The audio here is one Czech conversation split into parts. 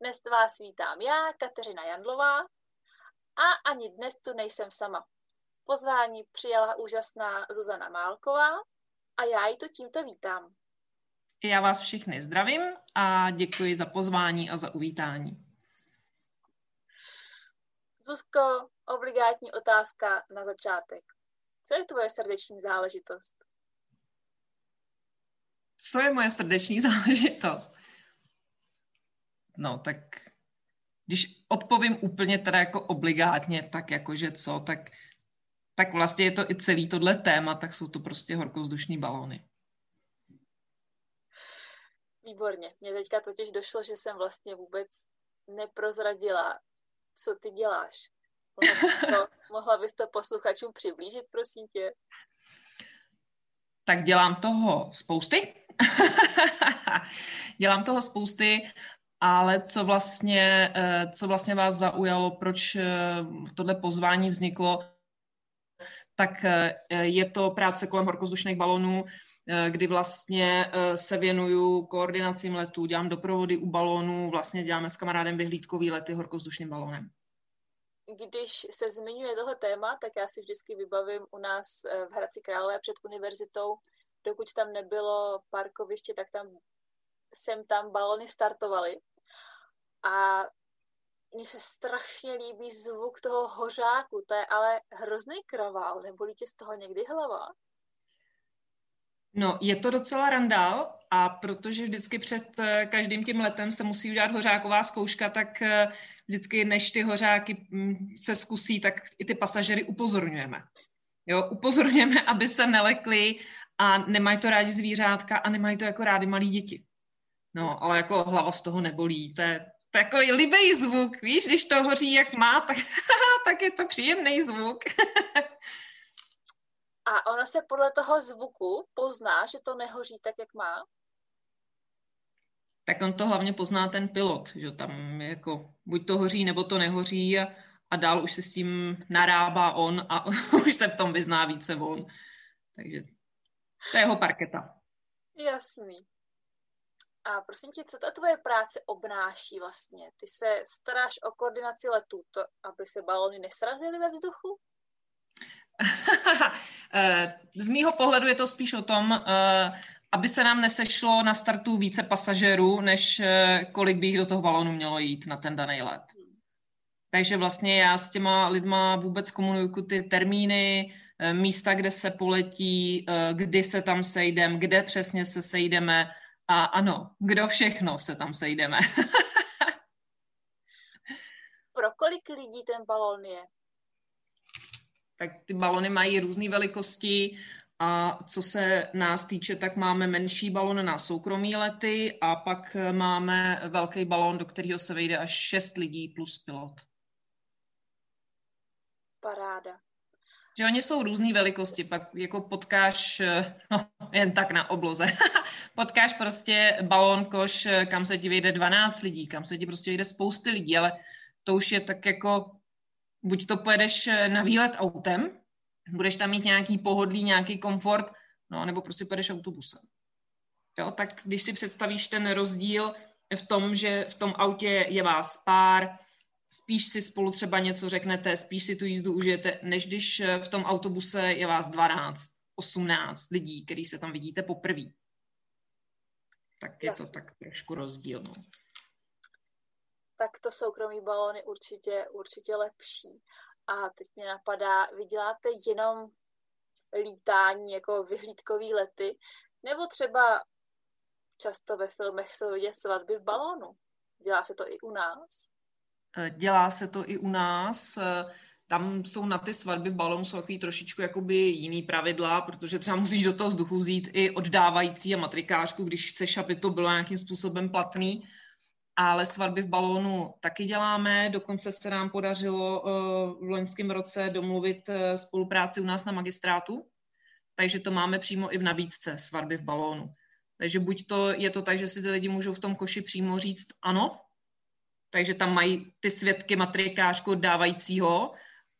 Dnes vás vítám já, Kateřina Jandlová, a ani dnes tu nejsem sama. Pozvání přijala úžasná Zuzana Málková a já ji to tímto vítám. Já vás všichni zdravím a děkuji za pozvání a za uvítání. Zuzko, obligátní otázka na začátek. Co je tvoje srdeční záležitost? Co je moje srdeční záležitost? No, tak když odpovím úplně teda jako obligátně, tak jakože co, tak, tak vlastně je to i celý tohle téma, tak jsou to prostě horkovzdušní balóny. Výborně. Mně teďka totiž došlo, že jsem vlastně vůbec neprozradila, co ty děláš. Mohla bys to, mohla bys to posluchačům přiblížit, prosím tě? Tak dělám toho spousty. dělám toho spousty, ale co vlastně, eh, co vlastně vás zaujalo, proč eh, tohle pozvání vzniklo, tak eh, je to práce kolem horkozdušných balonů, kdy vlastně se věnuju koordinacím letů, dělám doprovody u balónů, vlastně děláme s kamarádem vyhlídkový lety horkozdušným balónem. Když se zmiňuje tohle téma, tak já si vždycky vybavím u nás v Hradci Králové před univerzitou, dokud tam nebylo parkoviště, tak tam sem tam balony startovaly. A mně se strašně líbí zvuk toho hořáku, to je ale hrozný kravál, nebolí tě z toho někdy hlava? No, je to docela randál a protože vždycky před eh, každým tím letem se musí udělat hořáková zkouška, tak eh, vždycky než ty hořáky mm, se zkusí, tak i ty pasažery upozorňujeme. Jo, upozorňujeme, aby se nelekli a nemají to rádi zvířátka a nemají to jako rádi malí děti. No, ale jako hlava z toho nebolí, to je takový libej zvuk, víš, když to hoří jak má, tak, tak je to příjemný zvuk. A ona se podle toho zvuku pozná, že to nehoří tak, jak má? Tak on to hlavně pozná ten pilot, že tam jako buď to hoří, nebo to nehoří a, a dál už se s tím narábá on a už se v tom vyzná více on. Takže to je jeho parketa. Jasný. A prosím tě, co ta tvoje práce obnáší vlastně? Ty se staráš o koordinaci letů, to, aby se balony nesrazily ve vzduchu? Eh, z mýho pohledu je to spíš o tom, eh, aby se nám nesešlo na startu více pasažerů, než eh, kolik by jich do toho balonu mělo jít na ten daný let. Takže vlastně já s těma lidma vůbec komunikuju ty termíny, místa, kde se poletí, kdy se tam sejdeme, kde přesně se sejdeme a ano, kdo všechno se tam sejdeme. Pro kolik lidí ten balon je? Tak ty balony mají různé velikosti a co se nás týče, tak máme menší balon na soukromí lety a pak máme velký balon, do kterého se vejde až 6 lidí plus pilot. Paráda že oni jsou různé velikosti, pak jako potkáš, eh, no, jen tak na obloze, potkáš prostě balón, koš, kam se ti vyjde 12 lidí, kam se ti prostě vyjde spousty lidí, ale to už je tak jako, buď to pojedeš eh, na výlet autem, budeš tam mít nějaký pohodlí, nějaký komfort, no, nebo prostě pojedeš autobusem. Jo, tak když si představíš ten rozdíl v tom, že v tom autě je vás pár, spíš si spolu třeba něco řeknete, spíš si tu jízdu užijete, než když eh, v tom autobuse je vás 12, 18 lidí, který se tam vidíte poprvé. Tak je Jasně. to tak trošku rozdíl. No. Tak to soukromý balony určitě, určitě lepší. A teď mě napadá, vy děláte jenom lítání, jako vyhlídkový lety, nebo třeba často ve filmech jsou vidět svatby v balónu. Dělá se to i u nás? Dělá se to i u nás. Eh, tam jsou na ty svatby v balonu jsou takový trošičku jakoby jiný pravidla, protože třeba musíš do toho vzduchu vzít i oddávající a matrikářku, když chceš, aby to bylo nějakým způsobem platný. ale svatby v balónu taky děláme. Dokonce se nám podařilo uh, v loňském roce domluvit uh, spolupráci u nás na magistrátu, takže to máme přímo i v nabídce svatby v balónu. Takže buď to je to tak, že si ty lidi můžou v tom koši přímo říct ano, takže tam mají ty svědky matrikářku dávajícího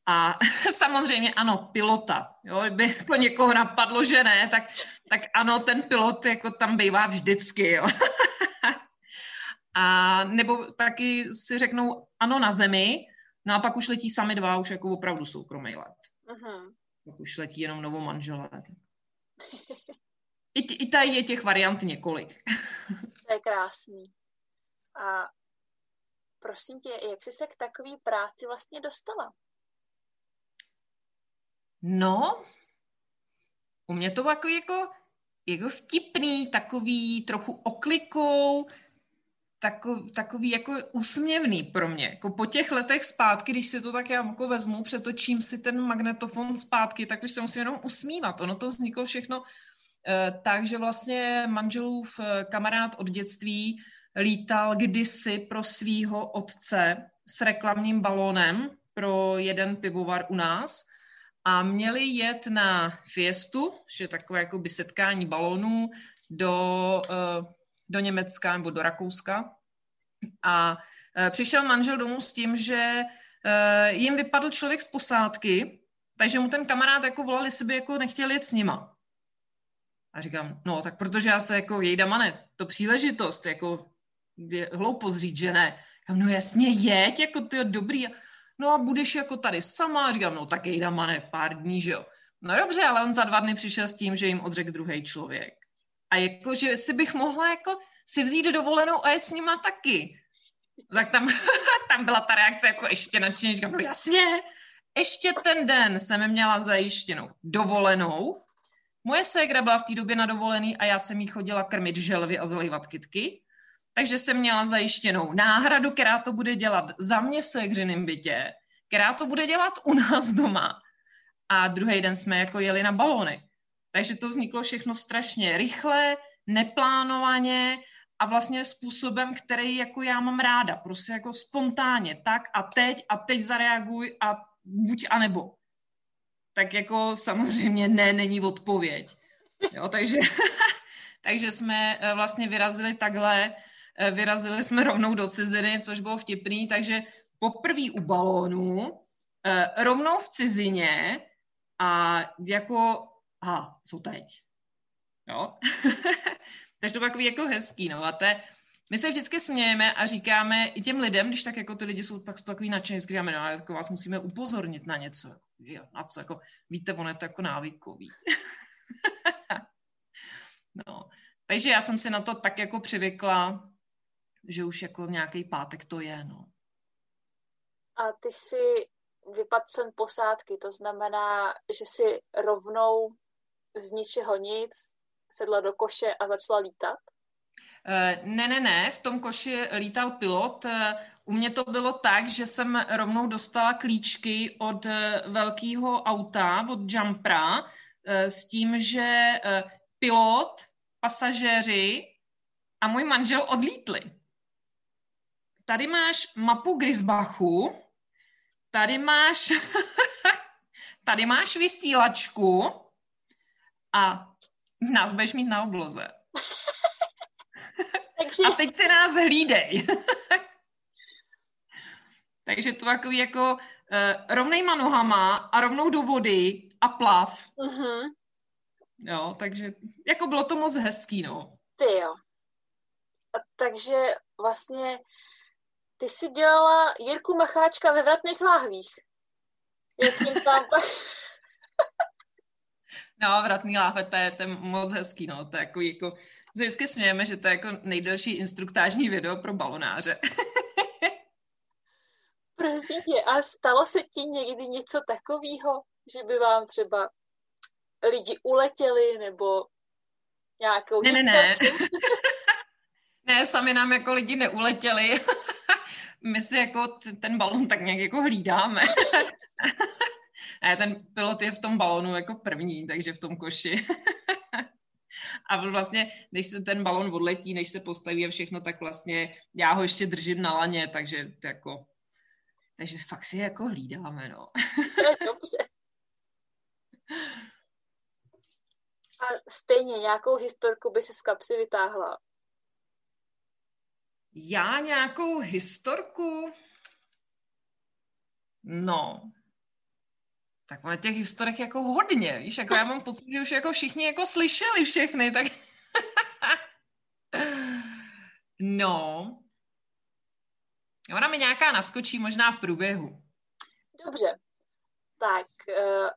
a samozřejmě ano, pilota. Jo, by jako někoho napadlo, že ne, tak, tak ano, ten pilot jako tam bývá vždycky. Jo. a nebo taky si řeknou ano na zemi, no a pak už letí sami dva, už jako opravdu soukromý let. Uh-huh. Pak už letí jenom novou manželé. I, I tady je těch variant několik. to je krásný. A prosím tě, jak jsi se k takové práci vlastně dostala? No, u mě to jako, jako, jako vtipný, takový trochu oklikou, takový, takový jako úsměvný pro mě. Jako po těch letech zpátky, když si to tak já jako vezmu, přetočím si ten magnetofon zpátky, tak už se musím jenom usmívat. Ono to vzniklo všechno eh, tak, že vlastně manželův eh, kamarád od dětství lítal kdysi pro svýho otce s reklamním balónem pro jeden pivovar u nás a měli jet na fiestu, že takové jako by setkání balónů do, eh, do Německa nebo do Rakouska. A eh, přišel manžel domů s tím, že eh, jim vypadl člověk z posádky, takže mu ten kamarád jako volal, jestli by jako nechtěl jet s nima. A říkám, no tak protože já se jako jejda mane, to příležitost, jako je hloupost říct, že ne. Říkám, no jasně, jeď, jako to je dobrý. No a budeš jako tady sama. A říkám, no tak jejda mane, pár dní, že jo. No dobře, ale on za dva dny přišel s tím, že jim odřekl druhý člověk. A jako, že si bych mohla jako si vzít dovolenou a jet s nima taky. Tak tam, tam byla ta reakce jako ještě nadšeně, říkám, no jasně, ještě ten den jsem měla zajištěnou dovolenou. Moje ségra byla v té době na dovolený a já jsem jí chodila krmit želvy a zalivat kitky takže jsem měla zajištěnou náhradu, která to bude dělat za mě v segřeném bytě, která to bude dělat u nás doma. A druhý den jsme jako jeli na balony. Takže to vzniklo všechno strašně rychle, neplánovaně a vlastně způsobem, který jako já mám ráda. Prostě jako spontánně. Tak a teď a teď zareaguj a buď a nebo. Tak jako samozřejmě ne, není odpověď. Jo, takže, takže jsme eh, vlastně vyrazili takhle vyrazili jsme rovnou do ciziny, což bylo vtipný, takže poprvé u balónu, eh, rovnou v cizině a jako, a co teď? Jo? takže to bylo takový jako hezký, no a te, my se vždycky smějeme a říkáme i těm lidem, když tak jako ty lidi jsou pak takový nadšení, říkáme, no jako vás musíme upozornit na něco. Jo, na co, jako, víte, ono je to jako návykový. no. Takže já jsem si na to tak jako přivykla, že už jako nějaký pátek to je, no. A ty si vypadl člen posádky, to znamená, že si rovnou z ničeho nic sedla do koše a začala lítat? Eh, ne, ne, ne, v tom koši lítal pilot. Eh, u mě to bylo tak, že jsem rovnou dostala klíčky od eh, velkého auta, od Jumpra, s tím, že pilot, pasažéři a můj manžel odlítli tady máš mapu Grisbachu, tady máš, tady máš vysílačku a nás budeš mít na obloze. Takže... A teď se nás hlídej. Takže to takový jako uh, rovnejma nohama a rovnou do vody a plav. Uh-huh. Jo, takže jako bylo to moc hezký, no. Ty jo. A takže vlastně ty jsi dělala Jirku Macháčka ve Vratných láhvích. Jak tam... no, Vratný láhve, to je, to je moc hezký, no. To je jako, jako vždycky smějeme, že to je jako nejdelší instruktážní video pro balonáře. Prosím tě, a stalo se ti někdy něco takového, že by vám třeba lidi uletěli, nebo nějakou Ne, ne, ne. ne, sami nám jako lidi neuletěli my si jako ten balon tak nějak jako hlídáme. ne, ten pilot je v tom balonu jako první, takže v tom koši. a vlastně, než se ten balon odletí, než se postaví a všechno, tak vlastně já ho ještě držím na laně, takže jako, takže fakt si jako hlídáme, no. Dobře. A stejně nějakou historku by se z kapsy vytáhla? Já nějakou historku? No, tak máme těch historek jako hodně, víš, jako já mám pocit, že už jako všichni jako slyšeli všechny, tak... no, ona mi nějaká naskočí možná v průběhu. Dobře, tak eh,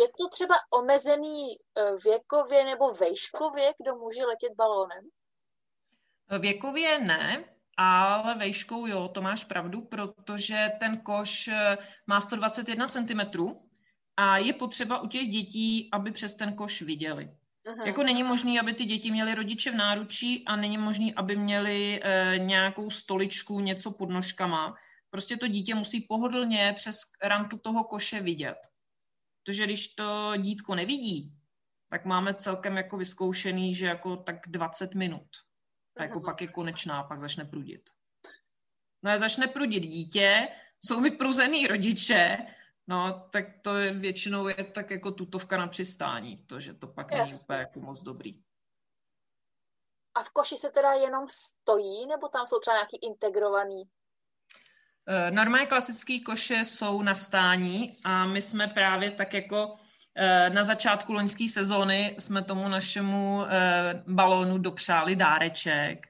je to třeba omezený eh, věkově nebo vejškově, kdo může letět balónem? Věkově ne, ale vejškou jo, to máš pravdu, protože ten koš eh, má 121 cm a je potřeba u těch dětí, aby přes ten koš viděli. Aha. Jako není možné, aby ty děti měly rodiče v náručí a není možné, aby měli e, nějakou stoličku, něco pod nožkama. Prostě to dítě musí pohodlně přes ramku toho koše vidět. Protože když to dítko nevidí, tak máme celkem jako vyzkoušený, že jako tak 20 minut. A jako pak je konečná, pak začne prudit. No a začne prudit dítě, jsou vypruzený rodiče, no tak to je většinou je tak jako tutovka na přistání, to, že to pak Jasně. není úplně jako moc dobrý. A v koši se teda jenom stojí, nebo tam jsou třeba nějaký integrovaný? Eh, normálně klasické koše jsou na stání a my jsme právě tak jako na začátku loňské sezóny jsme tomu našemu eh, balónu dopřáli dáreček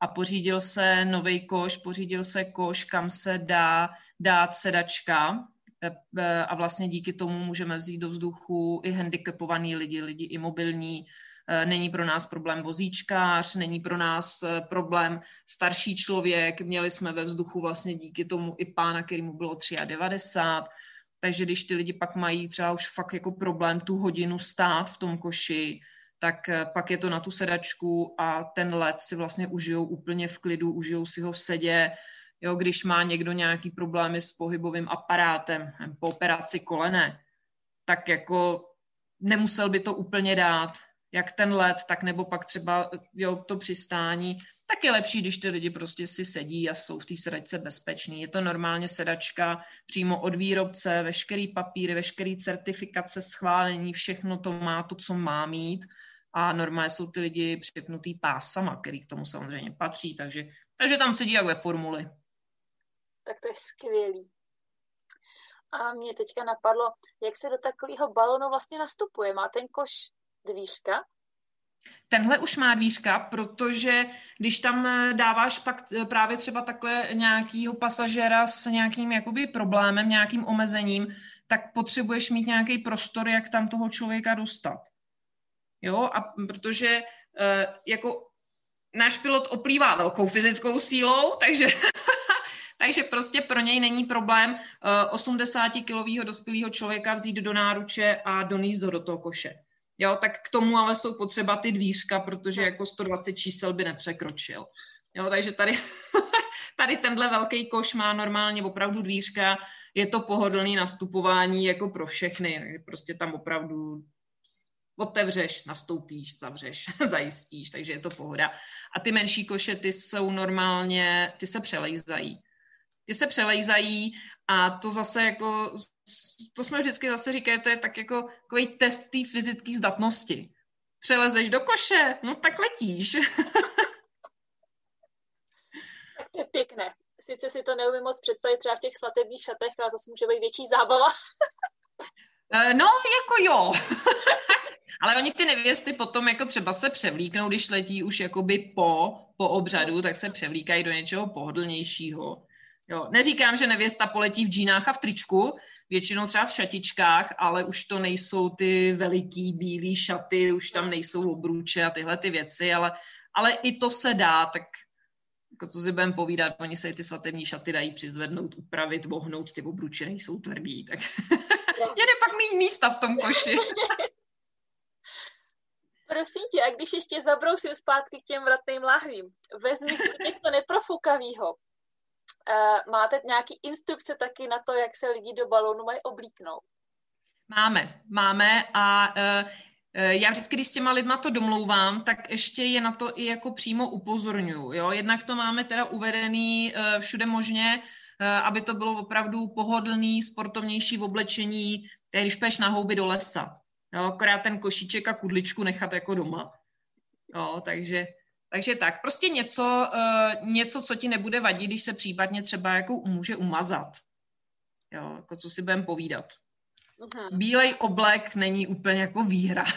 a pořídil se nový koš, pořídil se koš, kam se dá dát sedačka. Eh, a vlastně díky tomu můžeme vzít do vzduchu i handicapovaný lidi, lidi imobilní, není pro nás problém vozíčkář, není pro nás problém starší člověk, měli jsme ve vzduchu vlastně díky tomu i pána, který mu bylo 93, takže když ty lidi pak mají třeba už fakt jako problém tu hodinu stát v tom koši, tak eh, pak je to na tu sedačku a ten let si vlastně užijou úplně v klidu, užijou si ho v sedě. Jo, když má někdo nějaký problémy s pohybovým aparátem po operaci kolene, tak jako nemusel by to úplně dát jak ten let, tak nebo pak třeba jo, to přistání, tak je lepší, když ty lidi prostě si sedí a jsou v té sedačce bezpeční. Je to normálně sedačka přímo od výrobce, veškerý papíry, veškerý certifikace, schválení, všechno to má to, co má mít a normálně jsou ty lidi připnutý pásama, který k tomu samozřejmě patří, takže, takže tam sedí jak ve formuli. Tak to je skvělý. A mě teďka napadlo, jak se do takového balonu vlastně nastupuje. Má ten koš dvířka? Tenhle už má dvířka, protože když tam eh, dáváš pak eh, právě třeba takhle nějakýho pasažera s nějakým jakoby problémem, nějakým omezením, tak potřebuješ mít nějaký prostor, jak tam toho člověka dostat. Jo, a protože uh, jako náš pilot oplývá velkou fyzickou sílou, takže, takže prostě pro něj není problém uh, 80-kilového dospělého člověka vzít do náruče a donést do toho koše. Jo, tak k tomu ale jsou potřeba ty dvířka, protože jako 120 čísel by nepřekročil. Jo, takže tady, tady tenhle velký koš má normálně opravdu dvířka, je to pohodlný nastupování jako pro všechny, prostě tam opravdu otevřeš, nastoupíš, zavřeš, zajistíš, takže je to pohoda. A ty menší koše, ty jsou normálně, ty se přelejzají. Ty se přelejzají a to zase jako, to jsme vždycky zase říkali, to je tak jako takový test té fyzické zdatnosti. Přelezeš do koše, no tak letíš. tak to je pěkné. Sice si to neumím moc představit třeba v těch svatebních šatech, ale zase může být větší zábava. Eh, no, jako jo. Ale oni ty nevěsty potom jako třeba se převlíknou, když letí už jakoby po, po obřadu, tak se převlíkají do něčeho pohodlnějšího. Jo, neříkám, že nevěsta poletí v džínách a v tričku, většinou třeba v šatičkách, ale už to nejsou ty veliký bílé šaty, už tam nejsou obruče a tyhle ty věci, ale, ale i to se dá, tak jako co si budeme povídat, oni se ty svatební šaty dají přizvednout, upravit, vohnout, ty obruče nejsou tvrdý, tak jede pak méně místa v tom koši. Prosím tě, a když ještě zabrousím zpátky k těm vratným lahvím, vezmi si něco neprofukavýho, Uh, máte nějaký instrukce taky na to, jak se lidi do balónu mají oblíknout? Máme, máme a uh, já vždycky, když s těma lidma to domlouvám, tak ještě je na to i jako přímo upozorňuju. Jo? Jednak to máme teda uvedený uh, všude možně, aby to bylo opravdu pohodlný, sportovnější v oblečení, tedy když půjdeš na houby do lesa. Jo? Akorát ten košíček a kudličku nechat jako doma. Jo? Takže, takže tak, prostě něco, uh, něco, co ti nebude vadit, když se případně třeba jako může umazat. Jo? Jako co si budeme povídat. Uh-huh. Bílej oblek není úplně jako výhra.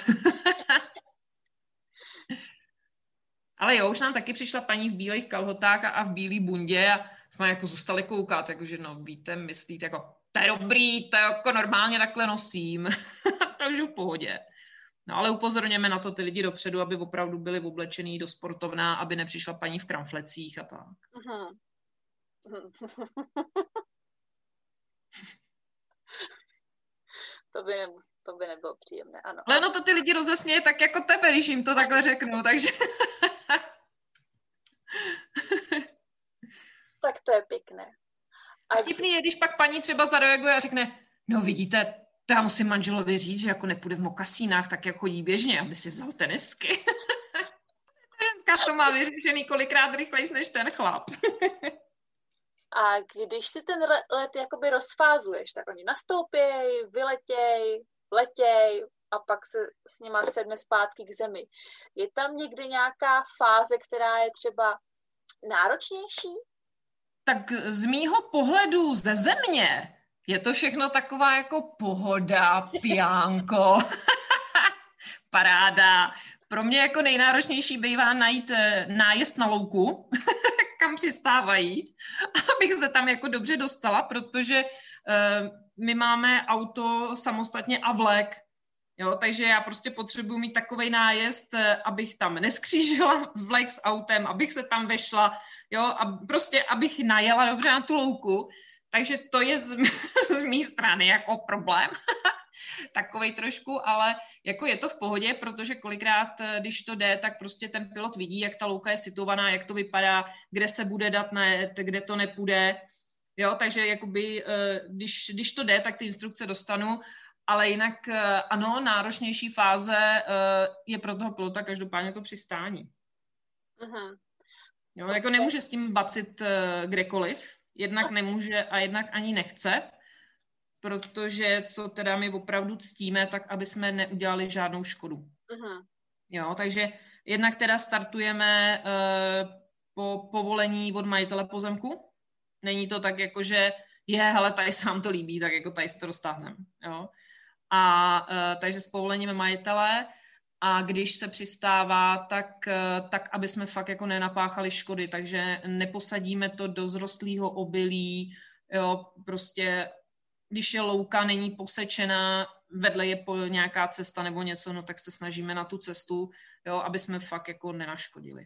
Ale jo, už nám taky přišla paní v bílých kalhotách a, a v bílé bundě a jsme jako zůstali koukat, jakože no víte, myslíte jako, to je dobrý, to je jako normálně takhle nosím, takže v pohodě. No ale upozorněme na to ty lidi dopředu, aby opravdu byli oblečený do sportovná, aby nepřišla paní v kramflecích a tak. Uh-huh. to by, ne, to by nebylo příjemné, ano. Ale no to ty lidi rozesměje tak jako tebe, když jim to takhle řeknu, takže... tak to je pěkné. A vtipný je, když pak paní třeba zareaguje a řekne, no vidíte, to já musím manželovi říct, že jako nepůjde v mokasínách, tak jak chodí běžně, aby si vzal tenisky. Ženka to má vyřešený kolikrát rychlejš než ten chlap. A když si ten let jakoby rozfázuješ, tak oni nastoupěj, vyletěj, letěj a pak se s nima sedne zpátky k zemi. Je tam někdy nějaká fáze, která je třeba náročnější? Tak z mýho pohledu ze země je to všechno taková jako pohoda, piánko, paráda. Pro mě jako nejnáročnější bývá najít eh, nájezd na louku, kam přistávají, abych se tam jako dobře dostala, protože uh, my máme auto samostatně a vlek, Jo, takže já prostě potřebuji mít takový nájezd, eh, abych tam neskřížila vlek s autem, abych se tam vešla, jo, a prostě abych najela dobře na tu louku. Takže to je z, z mé strany jako problém. takovej trošku, ale jako je to v pohodě, protože kolikrát, eh, když to jde, tak prostě ten pilot vidí, jak ta louka je situovaná, jak to vypadá, kde se bude dát net, kde to nepůjde. Jo, takže jakoby, eh, když, když to jde, tak ty instrukce dostanu, ale jinak eh, ano, náročnější fáze je pro toho pilota každopádně to přistání. Uh-huh. Jo, jako nemůže s tím bacit kdekoliv, jednak nemůže a jednak ani nechce, protože co teda my opravdu ctíme, tak aby jsme neudělali žádnou škodu. Uh-huh. Jo, takže jednak teda startujeme uh, po povolení od majitele pozemku. Není to tak jako, že je, hele, tady se vám to líbí, tak jako tady se to dostáhneme. Jo. A uh, takže s povolením majitele a když se přistává, tak, uh, tak aby jsme fakt jako nenapáchali škody, takže neposadíme to do zrostlého obilí, jo, prostě když je louka, není posečená, vedle je po nějaká cesta nebo něco, no tak se snažíme na tu cestu, jo, aby jsme fakt jako nenaškodili.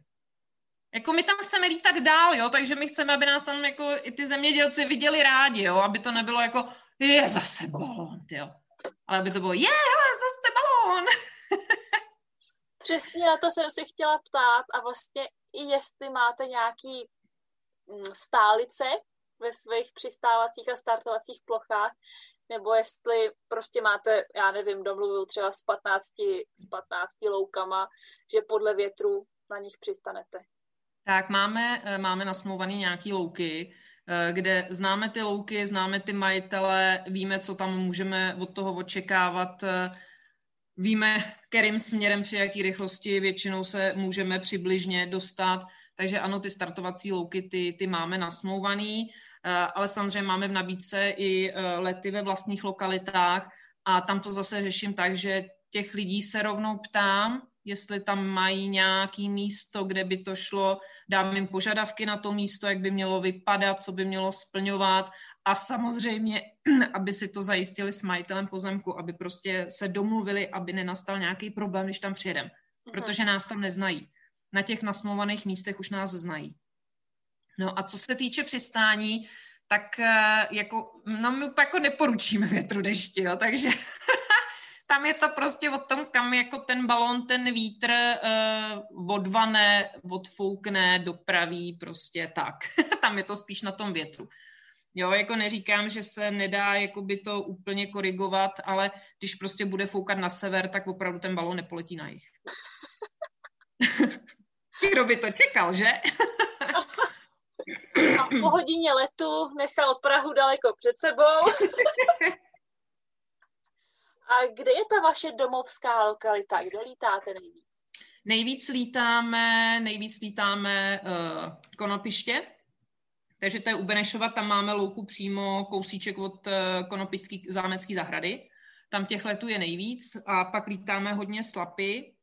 Jako my tam chceme lítat dál, jo, takže my chceme, aby nás tam jako i ty zemědělci viděli rádi, jo, aby to nebylo jako, je zase balón, jo. Ale aby to bylo, je, hele, zase balón. Přesně na to jsem se chtěla ptát a vlastně i jestli máte nějaký mm, stálice, ve svých přistávacích a startovacích plochách, nebo jestli prostě máte, já nevím, domluvu třeba s 15, s 15 loukama, že podle větru na nich přistanete. Tak máme, eh, máme nasmouvaný nějaký louky, eh, kde známe ty louky, známe ty majitele, víme, co tam můžeme od toho očekávat, eh, víme, kterým směrem při jaký rychlosti většinou se můžeme přibližně dostat, takže ano, ty startovací louky, ty, ty máme nasmouvaný. Eh, ale samozřejmě máme v nabídce i eh, lety ve vlastních lokalitách a tam to zase řeším tak, že těch lidí se rovnou ptám, jestli tam mají nějaký místo, kde by to šlo, dám jim požadavky na to místo, jak by mělo vypadat, co by mělo splňovat a samozřejmě, aby si to zajistili s majitelem pozemku, aby prostě se domluvili, aby nenastal nějaký problém, když tam přijedem, mhm. protože nás tam neznají. Na těch nasmluvaných místech už nás znají. No a co se týče přistání, tak eh, jako, no my jako neporučíme větru dešti, jo, takže tam je to prostě o tom, kam jako ten balón, ten vítr uh, odvane, odfoukne, dopraví, prostě tak. tam je to spíš na tom větru. Jo, jako neříkám, že se nedá jakoby to úplně korigovat, ale když prostě bude foukat na sever, tak opravdu ten balon nepoletí na jich. Kdo by to čekal, že? A po hodině letu nechal Prahu daleko před sebou. A kde je ta vaše domovská lokalita? Kde lítáte nejvíc? Nejvíc lítáme, nejvíc lítáme uh, Konopiště, takže to je u Benešova, tam máme louku přímo kousíček od uh, Konopišské zámecké zahrady. Tam těch letů je nejvíc a pak lítáme hodně slapy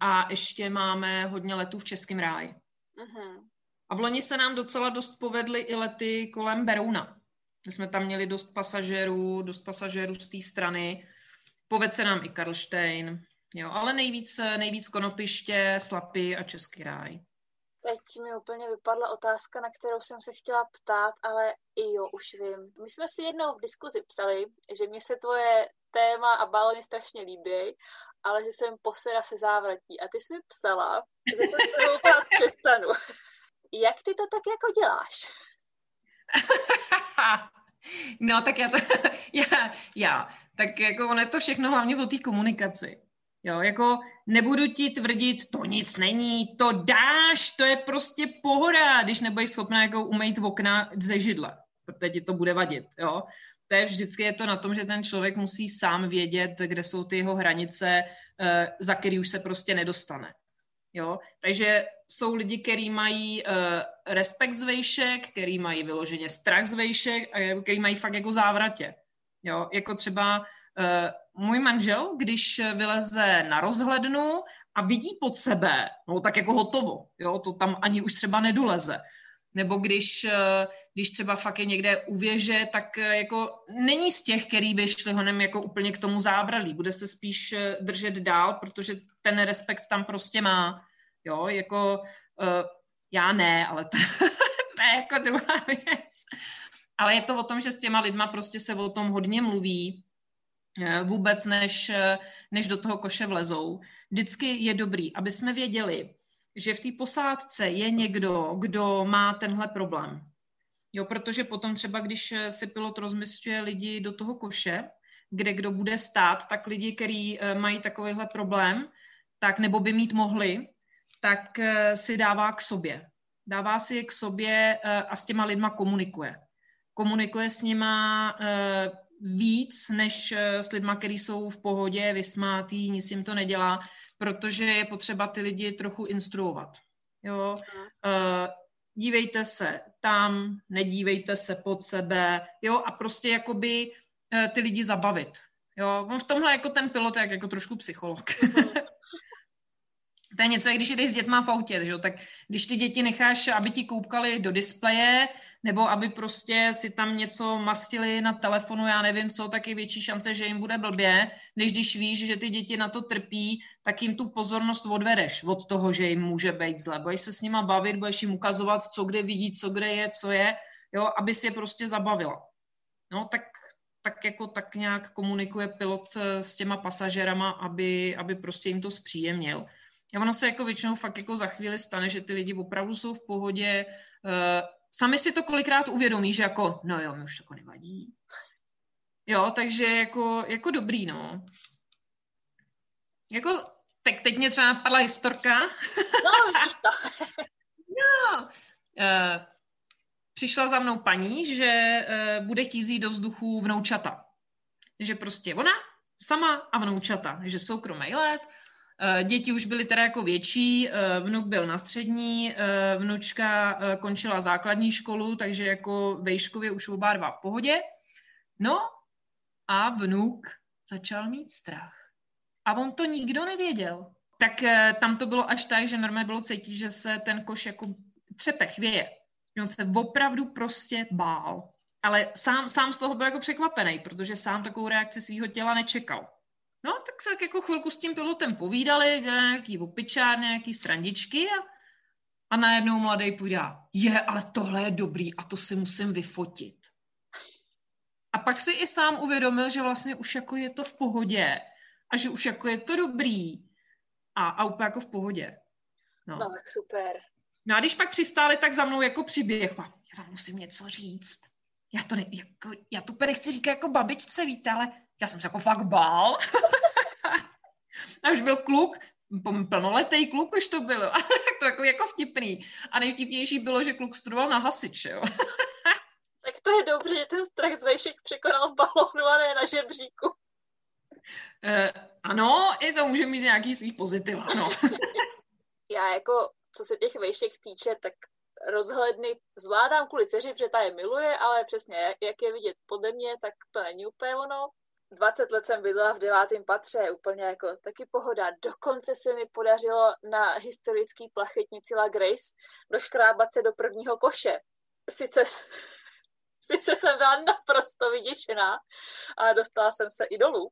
a ještě máme hodně letů v Českém ráji. Uh-huh. A v loni se nám docela dost povedly i lety kolem Berouna. My jsme tam měli dost pasažérů, dost pasažérů z té strany. Poved se nám i Karlštejn, jo, ale nejvíc, nejvíc Konopiště, Slapy a Český ráj. Teď mi úplně vypadla otázka, na kterou jsem se chtěla ptát, ale i jo, už vím. My jsme si jednou v diskuzi psali, že mě se tvoje téma a balony strašně líbí, ale že jsem posera se závratí. A ty jsi mi psala, že se s tebou přestanu. Jak ty to tak jako děláš? no, tak já to, já, já, tak jako ono je to všechno hlavně o té komunikaci. Jo, jako nebudu ti tvrdit, to nic není, to dáš, to je prostě pohoda, když nebudeš schopná jako umýt okna ze židle, protože ti to bude vadit, jo. To je vždycky je to na tom, že ten člověk musí sám vědět, kde jsou ty jeho hranice, eh, za který už se prostě nedostane. Jo? Takže jsou lidi, kteří mají uh, respekt z vejšek, kteří mají vyloženě strach z vejšek a kteří mají fakt jako závratě. Jo? Jako třeba můj manžel, když vyleze na rozhlednu a vidí pod sebe, no tak jako hotovo, jo? to tam ani už třeba nedoleze. Nebo když, uh, když třeba fakt je někde u věže, tak uh, jako není z těch, který by šli honem jako úplně k tomu zábralí. Bude se spíš držet dál, protože ten respekt tam prostě má. Jo, jako já ne, ale to, to je jako druhá věc. Ale je to o tom, že s těma lidma prostě se o tom hodně mluví, eh, vůbec než, eh, než do toho koše vlezou. Vždycky je dobrý, aby jsme věděli, že v té posádce je někdo, kdo má tenhle problém. Jo, protože potom třeba, když si pilot rozmysluje lidi do toho koše, kde kdo bude stát, tak lidi, kteří mají takovýhle problém, tak nebo by mít mohli, tak eh, si dává k sobě. Dává si je k sobě eh, a s těma lidma komunikuje. Komunikuje s nima eh, víc, než s lidma, kteří jsou v pohodě, vysmátý, nic jim to nedělá, protože je potřeba ty lidi trochu instruovat. Jo? Dívejte se tam, nedívejte se pod sebe, jo, a prostě jakoby ty lidi zabavit. Jo, on v tomhle jako ten pilot je jako trošku psycholog. to je něco, jak když jdeš s dětma v autě, že? tak když ty děti necháš, aby ti koukali do displeje, nebo aby prostě si tam něco mastili na telefonu, já nevím co, tak je větší šance, že jim bude blbě, než když víš, že ty děti na to trpí, tak jim tu pozornost odvedeš od toho, že jim může být zle. Budeš se s nima bavit, budeš jim ukazovat, co kde vidí, co kde je, co je, jo, aby si je prostě zabavila. No, tak tak jako tak nějak komunikuje pilot s těma pasažerama, aby, aby prostě jim to zpříjemnil. A ono se jako většinou fakt jako za chvíli stane, že ty lidi opravdu jsou v pohodě. Uh, sami si to kolikrát uvědomí, že jako, no jo, mi už to jako nevadí. Jo, takže jako, jako dobrý, no. Jako, tak teď mě třeba napadla historka. No, vidíš to. no. Uh, přišla za mnou paní, že uh, bude chtít vzít do vzduchu vnoučata. Že prostě ona sama a vnoučata, že soukromý let, Eh, děti už byly teda jako větší, eh, vnuk byl na střední, eh, vnučka končila základní školu, takže jako vejškově už oba dva v pohodě. No a vnuk začal mít strach. A on to nikdo nevěděl. Tak tam to bylo až tak, že normálně bylo cítit, že se ten koš jako třepe, chvěje. On se opravdu prostě bál. Ale sám, sám z toho byl jako překvapený, protože sám takovou reakci svého těla nečekal. No, tak se jako chvilku s tím pilotem povídali, nějaký opičárny, nějaký srandičky a, a najednou mladý půjde, je, ale tohle je dobrý a to si musím vyfotit. A pak si i sám uvědomil, že vlastně už jako je to v pohodě a že už jako je to dobrý a, a úplně jako v pohodě. No. no, tak super. No a když pak přistáli, tak za mnou jako přiběh, já vám musím něco říct. já to, ne, jako, já to úplně nechci říkat jako babičce, víte, ale já jsem se jako fakt bál. a už byl kluk, plnoletý kluk už to bylo. to jako, jako vtipný. A nejvtipnější bylo, že kluk studoval na hasič, jo. tak to je dobře, že ten strach z vejšek překonal balónu a ne na žebříku. Uh, ano, i to může mít nějaký svý pozitiva, no. Já jako, co se těch vejšek týče, tak rozhledny zvládám kvůli dceři, protože ta je miluje, ale přesně, jak je vidět pode mě, tak to není úplně ono. 20 let jsem bydlela v devátém patře, úplně jako taky pohoda. Dokonce se mi podařilo na historický plachetnici La Grace doškrábat se do prvního koše. Sice, sice jsem byla naprosto vyděšená a dostala jsem se i dolů.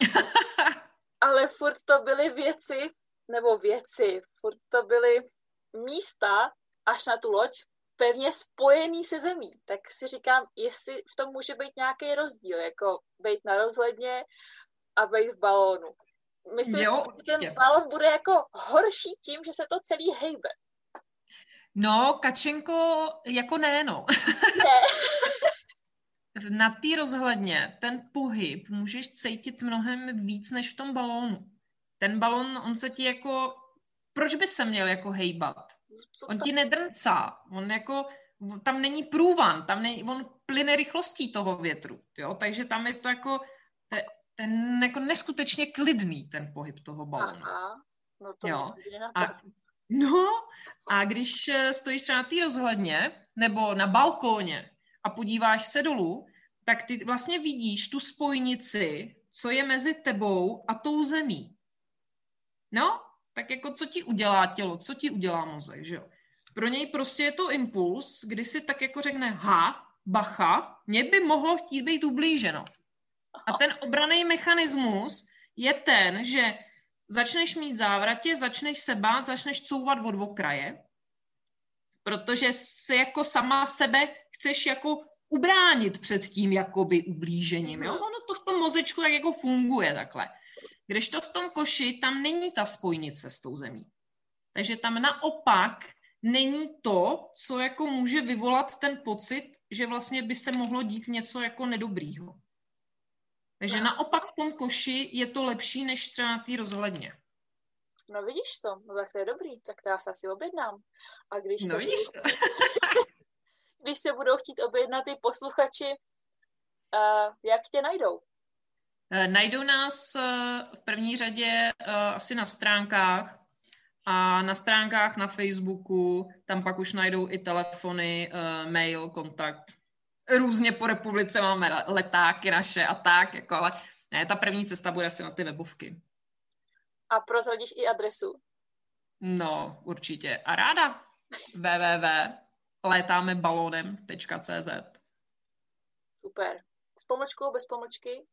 Ale furt to byly věci, nebo věci, furt to byly místa až na tu loď, pevně spojený se zemí, tak si říkám, jestli v tom může být nějaký rozdíl, jako být na rozhledně a být v balónu. Myslím jo, si, že ten balon bude jako horší tím, že se to celý hejbe. No, Kačenko, jako ne, no. Ne. na té rozhledně ten pohyb můžeš cítit mnohem víc než v tom balónu. Ten balon, on se ti jako proč by se měl jako hejbat? Co on ti nedrncá, on jako, tam není průvan, tam není, on plyne rychlostí toho větru, jo? takže tam je to jako te, ten jako neskutečně klidný ten pohyb toho balonu. Aha, no to jo? A, no a když eh, stojíš třeba na té rozhledně nebo na balkóně a podíváš se dolů, tak ty vlastně vidíš tu spojnici, co je mezi tebou a tou zemí. No, tak jako co ti udělá tělo, co ti udělá mozek, že jo? Pro něj prostě je to impuls, kdy si tak jako řekne, ha, bacha, mě by mohlo chtít být ublíženo. A ten obraný mechanismus je ten, že začneš mít závratě, začneš se bát, začneš couvat od okraje, protože se jako sama sebe chceš jako ubránit před tím jakoby ublížením. Jo? Ono to v tom mozečku tak jako funguje takhle. Když to v tom koši, tam není ta spojnice s tou zemí. Takže tam naopak není to, co jako může vyvolat ten pocit, že vlastně by se mohlo dít něco jako nedobrýho. Takže naopak v tom koši je to lepší než třeba na té rozhledně. No vidíš to, no tak to je dobrý, tak to já se asi objednám. A když, no, se, vidíš budou, když se budou chtít objednat ty posluchači, uh, jak tě najdou? Eh, najdou nás eh, v první řadě eh, asi na stránkách a na stránkách na Facebooku, tam pak už najdou i telefony, mail, kontakt. Různě po republice máme letáky naše a tak, jako, ale ne, ta první cesta bude asi na ty webovky. A prozradíš i adresu? No, určitě. A ráda. www.letámebalonem.cz Super. S pomlčkou, bez pomlčky?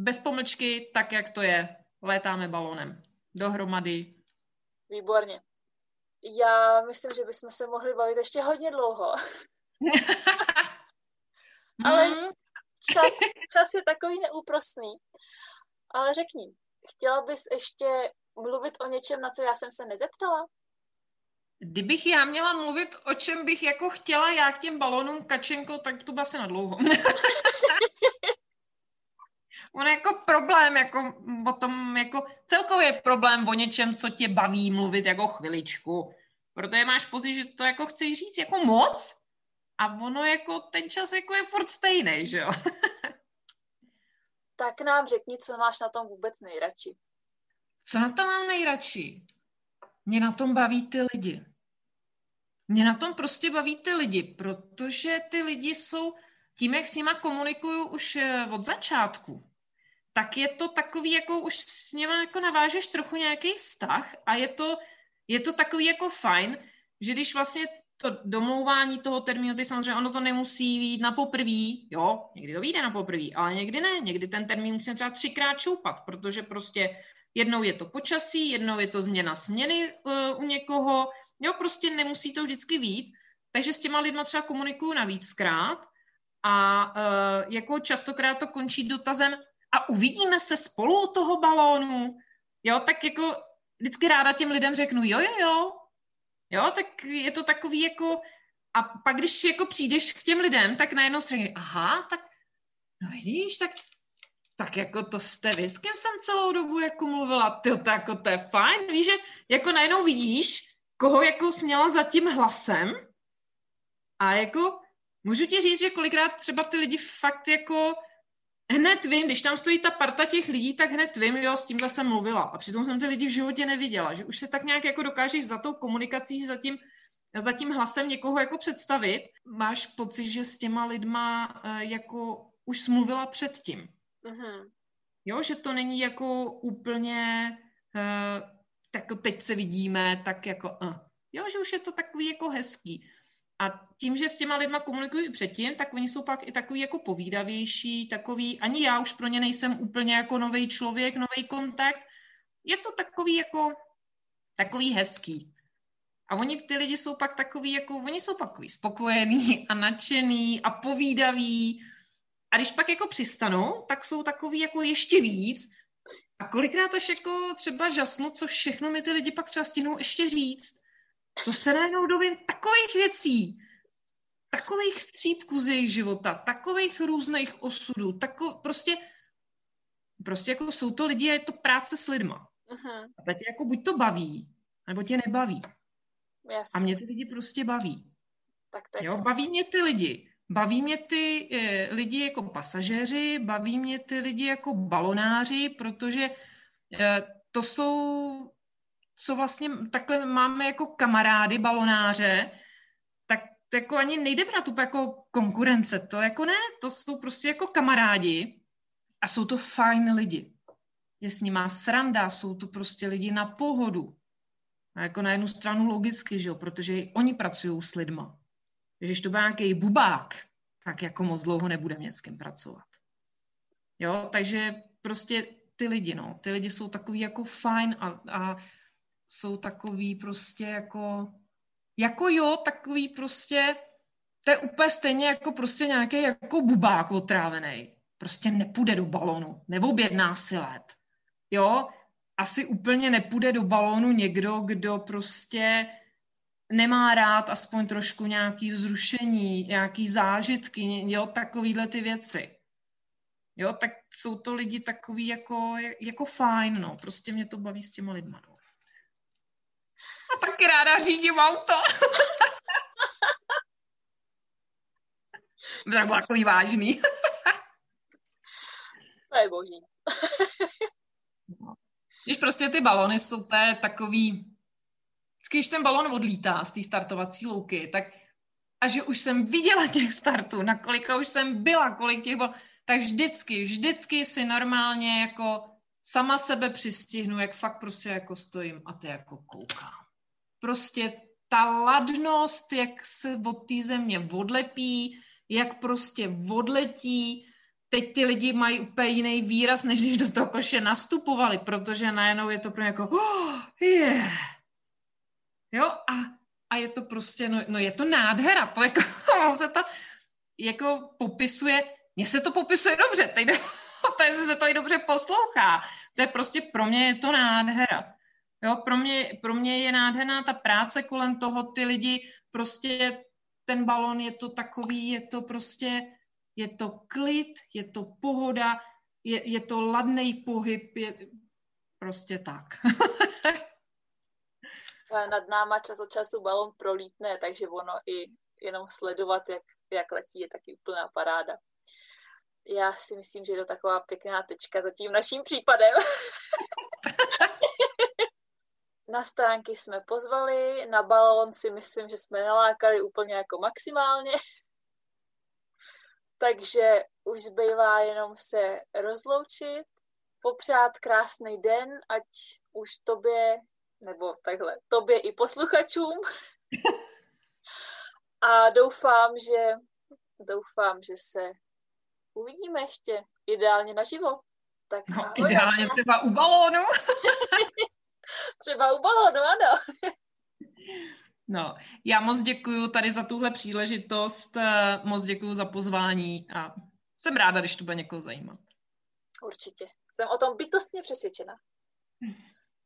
Bez pomlčky, tak jak to je. Létáme balonem. Dohromady. Výborně. Já myslím, že bychom se mohli bavit ještě hodně dlouho. Ale hmm. čas, čas je takový neúprostný. Ale řekni, chtěla bys ještě mluvit o něčem, na co já jsem se nezeptala? Kdybych já měla mluvit, o čem bych jako chtěla já k těm balonům kačenko, tak to by asi na dlouho. on je jako problém, jako o tom, jako celkově problém o něčem, co tě baví mluvit jako chviličku. Protože máš pocit, že to jako chceš říct jako moc a ono jako ten čas jako je furt stejný, že jo? tak nám řekni, co máš na tom vůbec nejradši. Co na tom mám nejradši? Mě na tom baví ty lidi. Mě na tom prostě baví ty lidi, protože ty lidi jsou, tím, jak s nima komunikuju už eh, od začátku, tak je to takový, jako už s něma jako navážeš trochu nějaký vztah a je to, je to takový jako fajn, že když vlastně to domlouvání toho termínu, ty samozřejmě ono to nemusí být na poprví, jo, někdy to vyjde na poprví, ale někdy ne, někdy ten termín musí třeba třikrát čoupat, protože prostě jednou je to počasí, jednou je to změna směny uh, u někoho, jo, prostě nemusí to vždycky vít, takže s těma lidma třeba komunikuju navíckrát a uh, jako častokrát to končí dotazem, a uvidíme se spolu u toho balónu, jo, tak jako vždycky ráda těm lidem řeknu, jo, jo, jo, jo, tak je to takový jako, a pak, když jako přijdeš k těm lidem, tak najednou si řekne, aha, tak no vidíš, tak tak jako to jste vy, s kým jsem celou dobu jako mluvila, ty to jako to je fajn, víš, že jako najednou vidíš, koho jako směla za tím hlasem a jako můžu ti říct, že kolikrát třeba ty lidi fakt jako hned vím, když tam stojí ta parta těch lidí, tak hned vím, jo, s tímhle jsem mluvila. A přitom jsem ty lidi v životě neviděla, že už se tak nějak jako dokážeš za tou komunikací, za tím, za tím hlasem někoho jako představit. Máš pocit, že s těma lidma uh, jako už smluvila předtím. Mm-hmm. Jo, že to není jako úplně uh, tak teď se vidíme, tak jako uh. jo, že už je to takový jako hezký. A tím, že s těma lidma komunikuji předtím, tak oni jsou pak i takový jako povídavější, takový, ani já už pro ně nejsem úplně jako nový člověk, nový kontakt. Je to takový jako, takový hezký. A oni, ty lidi jsou pak takový, jako, oni jsou pak takový spokojení a nadšený a povídaví. A když pak jako přistanou, tak jsou takový jako ještě víc. A kolikrát až jako třeba žasnu, co všechno mi ty lidi pak třeba stihnou ještě říct. To se najednou dovím takových věcí, takových střípků z jejich života, takových různých osudů, tako, prostě, prostě jako jsou to lidi a je to práce s lidma. Uh-huh. A teď jako buď to baví, nebo tě nebaví. Jasně. A mě ty lidi prostě baví. Tak to je jo, baví mě ty lidi. Baví mě ty e, lidi jako pasažéři, baví mě ty lidi jako balonáři, protože e, to jsou, co vlastně takhle máme jako kamarády, balonáře, tak to jako ani nejde brát úplně jako konkurence, to jako ne, to jsou prostě jako kamarádi a jsou to fajn lidi. Je s nima sranda, jsou to prostě lidi na pohodu. A jako na jednu stranu logicky, že jo, protože oni pracují s lidma. Když to bude nějaký bubák, tak jako moc dlouho nebude kým pracovat. Jo, takže prostě ty lidi, no, ty lidi jsou takový jako fajn a, a jsou takový prostě jako, jako jo, takový prostě, to je úplně stejně jako prostě nějaký jako bubák otrávený. Prostě nepůjde do balonu, neobjedná si let. Jo, asi úplně nepůjde do balonu někdo, kdo prostě nemá rád aspoň trošku nějaký vzrušení, nějaký zážitky, jo, takovýhle ty věci. Jo, tak jsou to lidi takový jako, jako fajn, no, prostě mě to baví s těma lidma, no. A taky ráda řídím auto. tak bylo takový vážný. to je boží. Když prostě ty balony jsou té takový, když ten balon odlítá z té startovací louky, tak a že už jsem viděla těch startů, na kolika už jsem byla, kolik těch bylo, tak vždycky, vždycky si normálně jako sama sebe přistihnu, jak fakt prostě jako stojím a ty jako koukám. Prostě ta ladnost, jak se od té země odlepí, jak prostě odletí, teď ty lidi mají úplně jiný výraz, než když do toho koše nastupovali, protože najednou je to pro jako oh, yeah. Jo, a, a je to prostě, no, no je to nádhera, to jako, se to jako popisuje, mně se to popisuje dobře, teď to je, se to i dobře poslouchá, to je prostě pro mě je to nádhera. Jo, pro mě, pro mě je nádherná ta práce kolem toho, ty lidi, prostě ten balon je to takový, je to prostě, je to klid, je to pohoda, je, je to ladný pohyb, je prostě tak. nad náma čas od času balon prolítne, takže ono i jenom sledovat, jak, jak letí, je taky úplná paráda. Já si myslím, že je to taková pěkná tečka za tím naším případem. na stránky jsme pozvali, na balón si myslím, že jsme nalákali úplně jako maximálně. Takže už zbývá jenom se rozloučit, popřát krásný den, ať už tobě nebo takhle, tobě i posluchačům. A doufám, že doufám, že se uvidíme ještě ideálně naživo. Tak no, ahoj, ideálně ahoj. třeba u balónu. třeba u balónu, ano. No, já moc děkuji tady za tuhle příležitost, eh, moc děkuji za pozvání a jsem ráda, když to bude někoho zajímat. Určitě. Jsem o tom bytostně přesvědčena.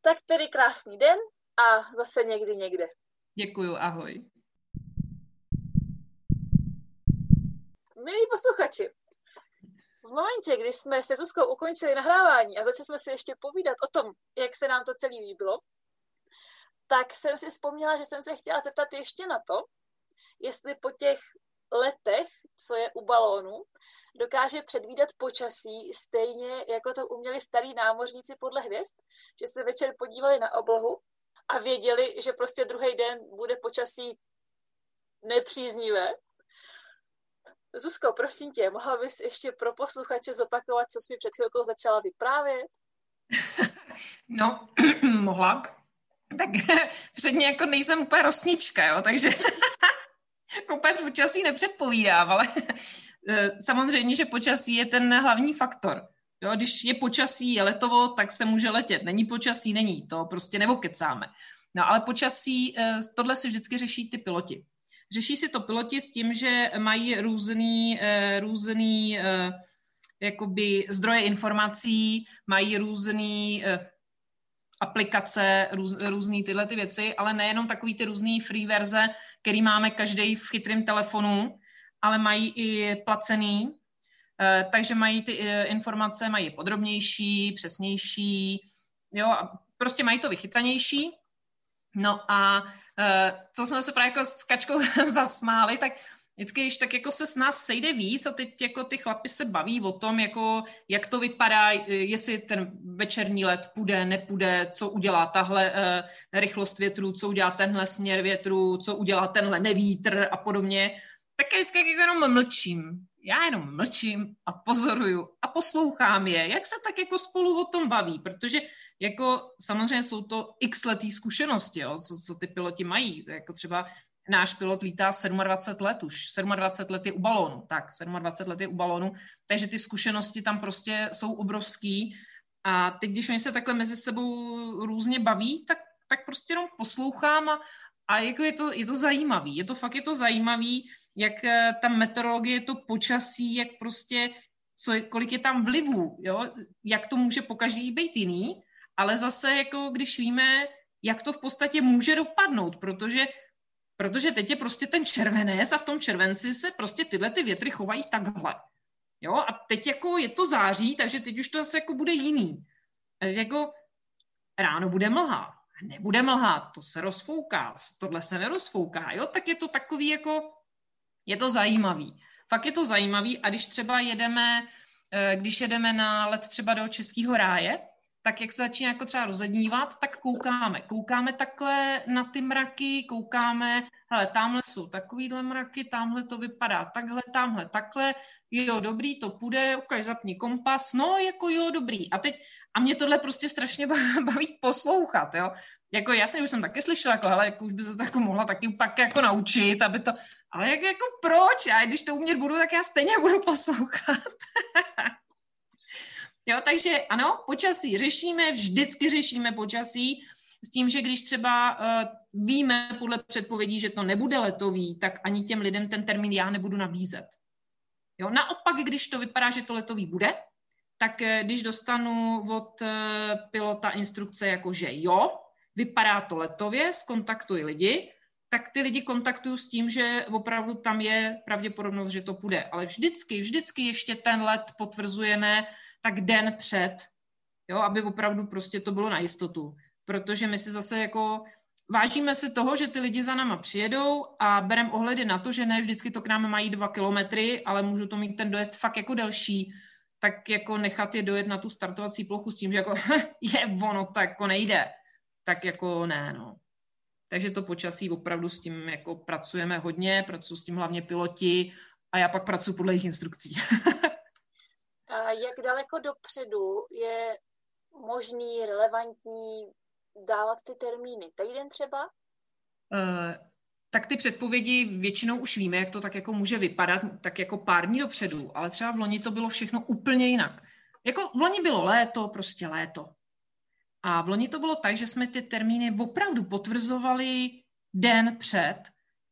Tak tedy krásný den a zase někdy někde. Děkuju, ahoj. Milí posluchači, v momentě, kdy jsme se Zuzkou ukončili nahrávání a začali jsme si ještě povídat o tom, jak se nám to celý líbilo, tak jsem si vzpomněla, že jsem se chtěla zeptat ještě na to, jestli po těch letech, co je u balónu, dokáže předvídat počasí stejně, jako to uměli starí námořníci podle hvězd, že se večer podívali na oblohu a věděli, že prostě druhý den bude počasí nepříznivé. Zuzko, prosím tě, mohla bys ještě pro posluchače zopakovat, co jsi mi před chvilkou začala vyprávět? No, mohla. Tak předně jako nejsem úplně rosnička, jo, takže úplně počasí nepředpovídám, ale eh, samozřejmě, že počasí je ten hlavní faktor. Jo, když je počasí, je letovo, tak se může letět. Není počasí, není. To prostě nevokecáme. No ale počasí, eh, tohle si vždycky řeší ty piloti. Řeší si to piloti s tím, že mají různý, eh, různý jakoby zdroje informací, mají různý aplikace, růz, různé tyhle ty věci, ale nejenom takový ty různé free verze, který máme každý v chytrém telefonu, ale mají i placený, eh, takže mají ty eh, informace, mají podrobnější, přesnější, jo, a prostě mají to vychytanější. No a eh, co jsme se právě jako s Kačkou zasmáli, tak vždycky, když tak jako se s nás sejde víc a teď jako ty chlapy se baví o tom, jako jak to vypadá, jestli ten večerní let půjde, nepůjde, co udělá tahle uh, rychlost větru, co udělá tenhle směr větru, co udělá tenhle nevítr a podobně, tak já vždycky jako jenom mlčím. Já jenom mlčím a pozoruju a poslouchám je, jak se tak jako spolu o tom baví, protože jako samozřejmě jsou to x letý zkušenosti, jo, co, co ty piloti mají. Jako třeba náš pilot lítá 27 let už, 27 let je u balónu, tak 27 let je u balónu, takže ty zkušenosti tam prostě jsou obrovský. A teď, když oni se takhle mezi sebou různě baví, tak, tak prostě jenom poslouchám a, a jako je to, je to zajímavý, je to fakt je to zajímavý, jak eh, ta meteorologie, to počasí, jak prostě, co, kolik je tam vlivů, jo? jak to může po každý být jiný, ale zase jako když víme, jak to v podstatě může dopadnout, protože Protože teď je prostě ten červenec a v tom červenci se prostě tyhle ty větry chovají takhle. Jo, a teď jako je to září, takže teď už to zase jako bude jiný. A jako ráno bude mlha, nebude mlha, to se rozfouká, tohle se nerozfouká, jo, tak je to takový jako, je to zajímavý. Fakt je to zajímavý a když třeba jedeme, eh, když jedeme na let třeba do Českého ráje, tak jak se začíná jako třeba rozednívat, tak koukáme. Koukáme takhle na ty mraky, koukáme, hele, tamhle jsou takovýhle mraky, tamhle to vypadá takhle, tamhle takhle, jo, dobrý, to půjde, ukaž, zapni kompas, no, jako jo, dobrý. A teď, a mě tohle prostě strašně baví poslouchat, jo. Jako jasně, už jsem taky slyšela, jako, hele, jako už by se jako mohla taky pak jako naučit, aby to, ale jak, jako proč? Já když to umět budu, tak já stejně budu poslouchat. Jo, takže ano, počasí řešíme, vždycky řešíme počasí, s tím, že když třeba uh, víme podle předpovědí, že to nebude letový, tak ani těm lidem ten termín já nebudu nabízet. Jo, naopak, když to vypadá, že to letový bude, tak uh, když dostanu od uh, pilota instrukce jako, že jo, vypadá to letově, skontaktuji lidi, tak ty lidi kontaktuju s tím, že opravdu tam je pravděpodobnost, že to půjde. Ale vždycky, vždycky ještě ten let potvrzujeme tak den před, jo, aby opravdu prostě to bylo na jistotu. Protože my si zase jako vážíme si toho, že ty lidi za náma přijedou a berem ohledy na to, že ne vždycky to k nám mají dva kilometry, ale můžu to mít ten dojezd fakt jako delší, tak jako nechat je dojet na tu startovací plochu s tím, že jako je ono, tak jako nejde. Tak jako ne, no. Takže to počasí opravdu s tím jako pracujeme hodně, pracuji s tím hlavně piloti a já pak pracuji podle jejich instrukcí. Daleko dopředu je možný, relevantní dávat ty termíny? Týden třeba? Uh, tak ty předpovědi většinou už víme, jak to tak jako může vypadat, tak jako pár dní dopředu, ale třeba v loni to bylo všechno úplně jinak. Jako v loni bylo léto, prostě léto. A v loni to bylo tak, že jsme ty termíny opravdu potvrzovali den před,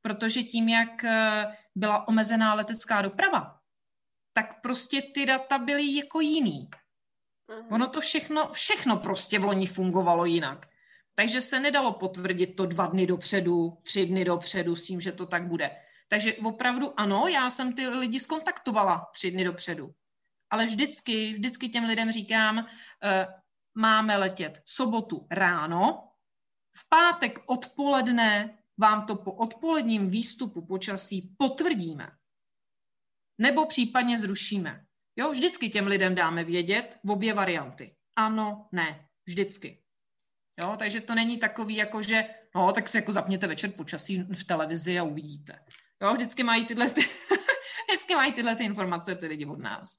protože tím, jak eh, byla omezená letecká doprava, tak prostě ty data byly jako jiný. Uh-huh. Ono to všechno, všechno prostě v loni fungovalo jinak. Takže se nedalo potvrdit to dva dny dopředu, tři dny dopředu s tím, že to tak bude. Takže opravdu ano, já jsem ty lidi skontaktovala tři dny dopředu. Ale vždycky, vždycky těm lidem říkám, uh, máme letět sobotu ráno, v pátek odpoledne vám to po odpoledním výstupu počasí potvrdíme. Nebo případně zrušíme. Jo, vždycky těm lidem dáme vědět v obě varianty. Ano, ne, vždycky. Jo, takže to není takový, jako že, no, tak si jako zapněte večer počasí v televizi a uvidíte. Jo, vždycky mají tyhle, ty, vždycky mají tyhle ty informace ty lidi od nás.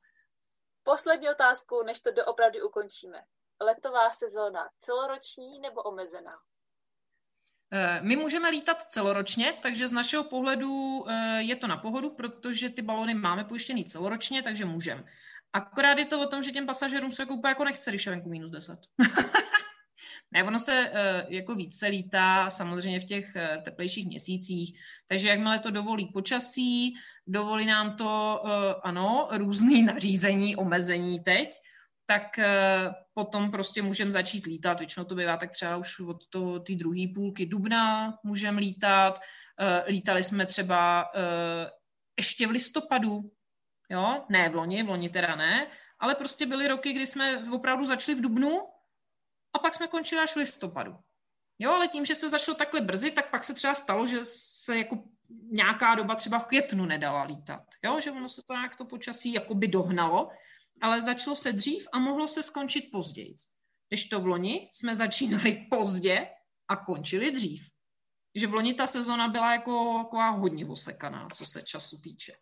Poslední otázku, než to doopravdy ukončíme. Letová sezóna celoroční nebo omezená? Eh, my můžeme lítat celoročně, takže z našeho pohledu eh, je to na pohodu, protože ty balony máme pojištěný celoročně, takže můžeme. Akorát je to o tom, že těm pasažerům se úplně jako nechce, když je venku minus 10. ne, ono se uh, jako více lítá samozřejmě v těch teplejších měsících, takže jakmile to dovolí počasí, dovolí nám to, ano, různý nařízení, omezení teď, tak uh, potom prostě můžeme začít lítat. Většinou to bývá tak třeba už od té druhé půlky dubna můžeme lítat. Uh, lítali jsme třeba uh, ještě v listopadu, jo, ne v loni, v loni teda ne, ale prostě byly roky, kdy jsme opravdu začali v dubnu a pak jsme končili až v listopadu. Jo, ale tím, že se začalo takhle brzy, tak pak se třeba stalo, že se jako nějaká doba třeba v květnu nedala lítat. Jo, že ono se to nějak to počasí jakoby dohnalo, ale začalo se dřív a mohlo se skončit později. Když to v loni jsme začínali pozdě a končili dřív. Že v loni ta sezona byla jako taková hodně osekaná, co se času týče.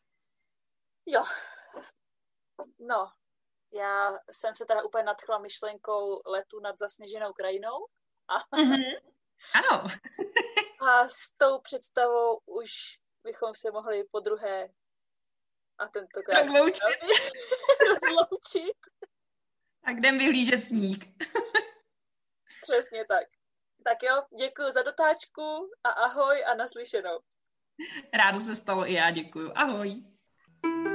Jo. No, já jsem se teda úplně nadchla myšlenkou letu nad zasněženou krajinou. A, mm-hmm. Ano. a s tou představou už bychom se mohli po druhé a tentokrát rozloučit. rozloučit. A jdem vyhlížet sníh. Přesně tak. Tak jo, děkuji za dotáčku a ahoj a naslyšenou. Rádo se stalo i já, děkuji. Ahoj. thank you